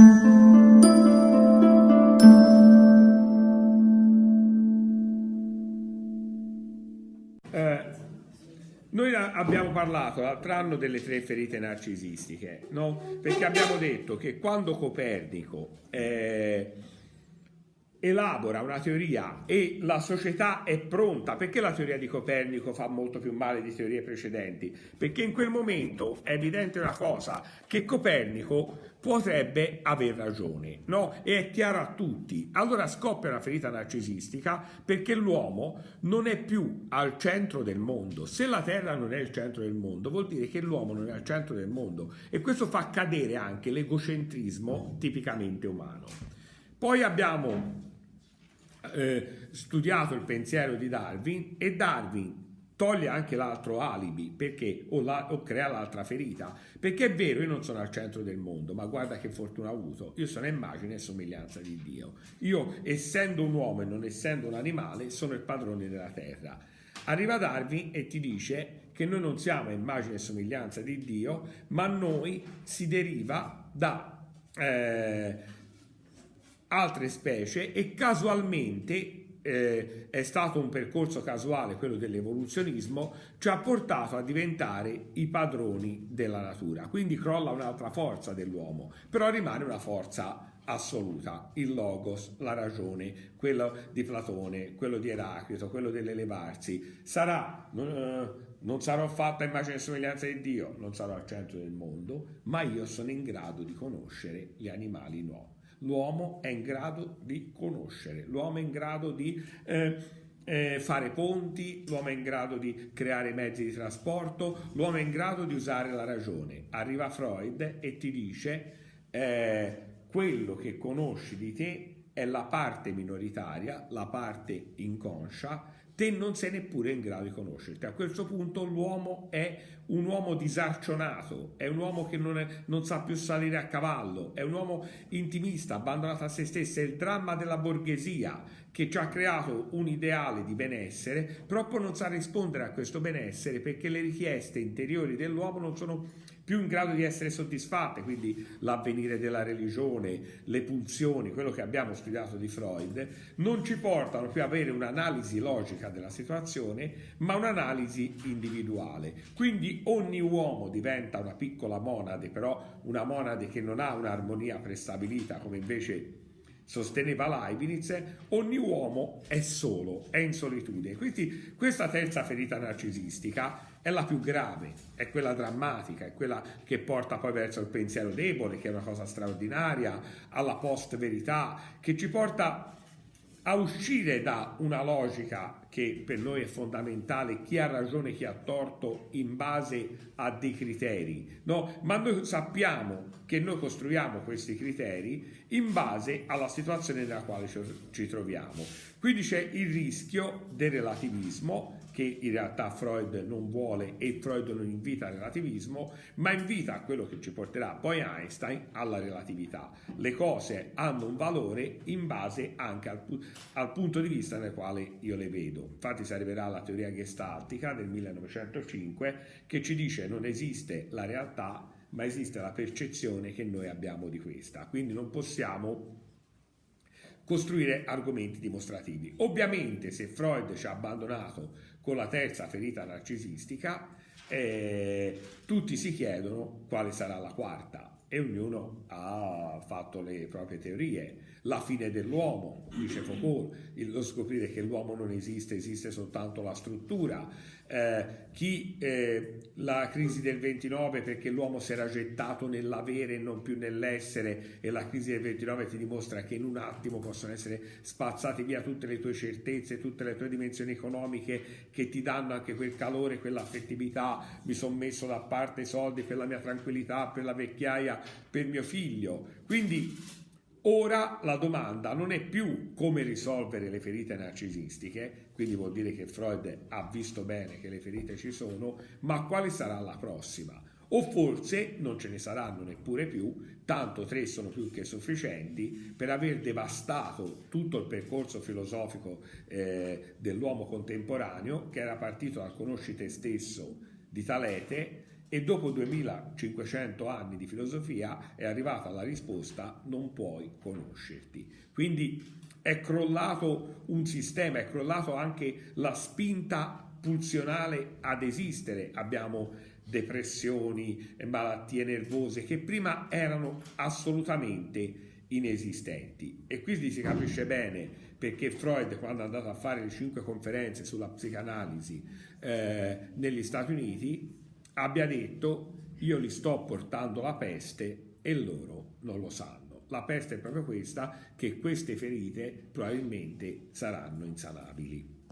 Eh, noi abbiamo parlato l'altro anno delle tre ferite narcisistiche, no? Perché abbiamo detto che quando Copernico eh, elabora una teoria e la società è pronta, perché la teoria di Copernico fa molto più male di teorie precedenti? Perché in quel momento è evidente una cosa, che Copernico potrebbe aver ragione, no? E è chiaro a tutti. Allora scoppia una ferita narcisistica perché l'uomo non è più al centro del mondo. Se la Terra non è il centro del mondo, vuol dire che l'uomo non è al centro del mondo e questo fa cadere anche l'egocentrismo tipicamente umano. Poi abbiamo eh, studiato il pensiero di Darwin e Darwin toglie anche l'altro alibi perché o, la, o, crea l'altra ferita perché è vero io non sono al centro del mondo ma guarda che fortuna ho avuto io sono immagine e somiglianza di Dio. Io essendo un uomo e non essendo un animale sono il padrone della terra. Arriva Darwin e ti dice che noi non siamo immagine e somiglianza di Dio ma noi si deriva da eh, altre specie e casualmente eh, è stato un percorso casuale, quello dell'evoluzionismo, ci ha portato a diventare i padroni della natura. Quindi crolla un'altra forza dell'uomo, però rimane una forza assoluta, il logos, la ragione, quello di Platone, quello di Eraclito, quello dell'elevarsi. Sarà, non, non sarò fatta immagine e somiglianza di Dio, non sarò al centro del mondo, ma io sono in grado di conoscere gli animali nuovi l'uomo è in grado di conoscere, l'uomo è in grado di eh, eh, fare ponti, l'uomo è in grado di creare mezzi di trasporto, l'uomo è in grado di usare la ragione. Arriva Freud e ti dice eh, quello che conosci di te è la parte minoritaria, la parte inconscia, te non sei neppure in grado di conoscerti. A questo punto l'uomo è un uomo disarcionato, è un uomo che non, è, non, sa più salire a cavallo, è un uomo intimista, abbandonato a se stesso, è il dramma della borghesia che ci ha creato un ideale di benessere, poi non sa rispondere a questo benessere perché le richieste interiori dell'uomo non sono più in grado di essere soddisfatte, quindi l'avvenire della religione, le pulsioni, quello che abbiamo studiato di Freud, non ci portano più ad avere un'analisi logica della situazione, ma un'analisi individuale. Quindi ogni uomo diventa una piccola monade, però una monade che non ha un'armonia prestabilita come invece sosteneva Leibniz, ogni uomo è solo, è in solitudine. Quindi questa terza ferita narcisistica è la più grave, è quella drammatica, è quella che porta poi verso il pensiero debole, che è una cosa straordinaria, alla post-verità, che ci porta a uscire da una logica che per noi è fondamentale, chi ha ragione, chi ha torto, in base a dei criteri, no? ma noi sappiamo che noi costruiamo questi criteri in base alla situazione nella quale ci troviamo. Quindi c'è il rischio del relativismo, che in realtà Freud non vuole e Freud non invita al relativismo, ma invita a quello che ci porterà poi Einstein alla relatività. Le cose hanno un valore in base anche al, al punto di vista nel quale io le vedo. Infatti si arriverà alla teoria gestaltica del 1905 che ci dice non esiste la realtà ma esiste la percezione che noi abbiamo di questa. Quindi non possiamo costruire argomenti dimostrativi. Ovviamente se Freud ci ha abbandonato con la terza ferita narcisistica, eh, tutti si chiedono quale sarà la quarta e ognuno ha fatto le proprie teorie. La fine dell'uomo, dice Foucault, lo scoprire che l'uomo non esiste, esiste soltanto la struttura eh, chi eh, la crisi del 29 perché l'uomo si era gettato nell'avere e non più nell'essere e la crisi del 29 ti dimostra che in un attimo possono essere spazzate via tutte le tue certezze, tutte le tue dimensioni economiche che ti danno anche quel calore, quell'affettività, mi sono messo da parte i soldi per la mia tranquillità, per la vecchiaia, per mio figlio. Quindi Ora la domanda non è più come risolvere le ferite narcisistiche, quindi vuol dire che Freud ha visto bene che le ferite ci sono, ma quale sarà la prossima? O forse non ce ne saranno neppure più, tanto tre sono più che sufficienti per aver devastato tutto il percorso filosofico eh, dell'uomo contemporaneo che era partito dal conosci te stesso di Talete e dopo 2500 anni di filosofia è arrivata la risposta non puoi conoscerti. Quindi è crollato un sistema, è crollato anche la spinta pulsionale ad esistere. Abbiamo depressioni, malattie nervose che prima erano assolutamente inesistenti. E quindi si capisce bene perché Freud, quando è andato a fare le cinque conferenze sulla psicanalisi eh, negli Stati Uniti, abbia detto io li sto portando la peste e loro non lo sanno. La peste è proprio questa, che queste ferite probabilmente saranno insanabili.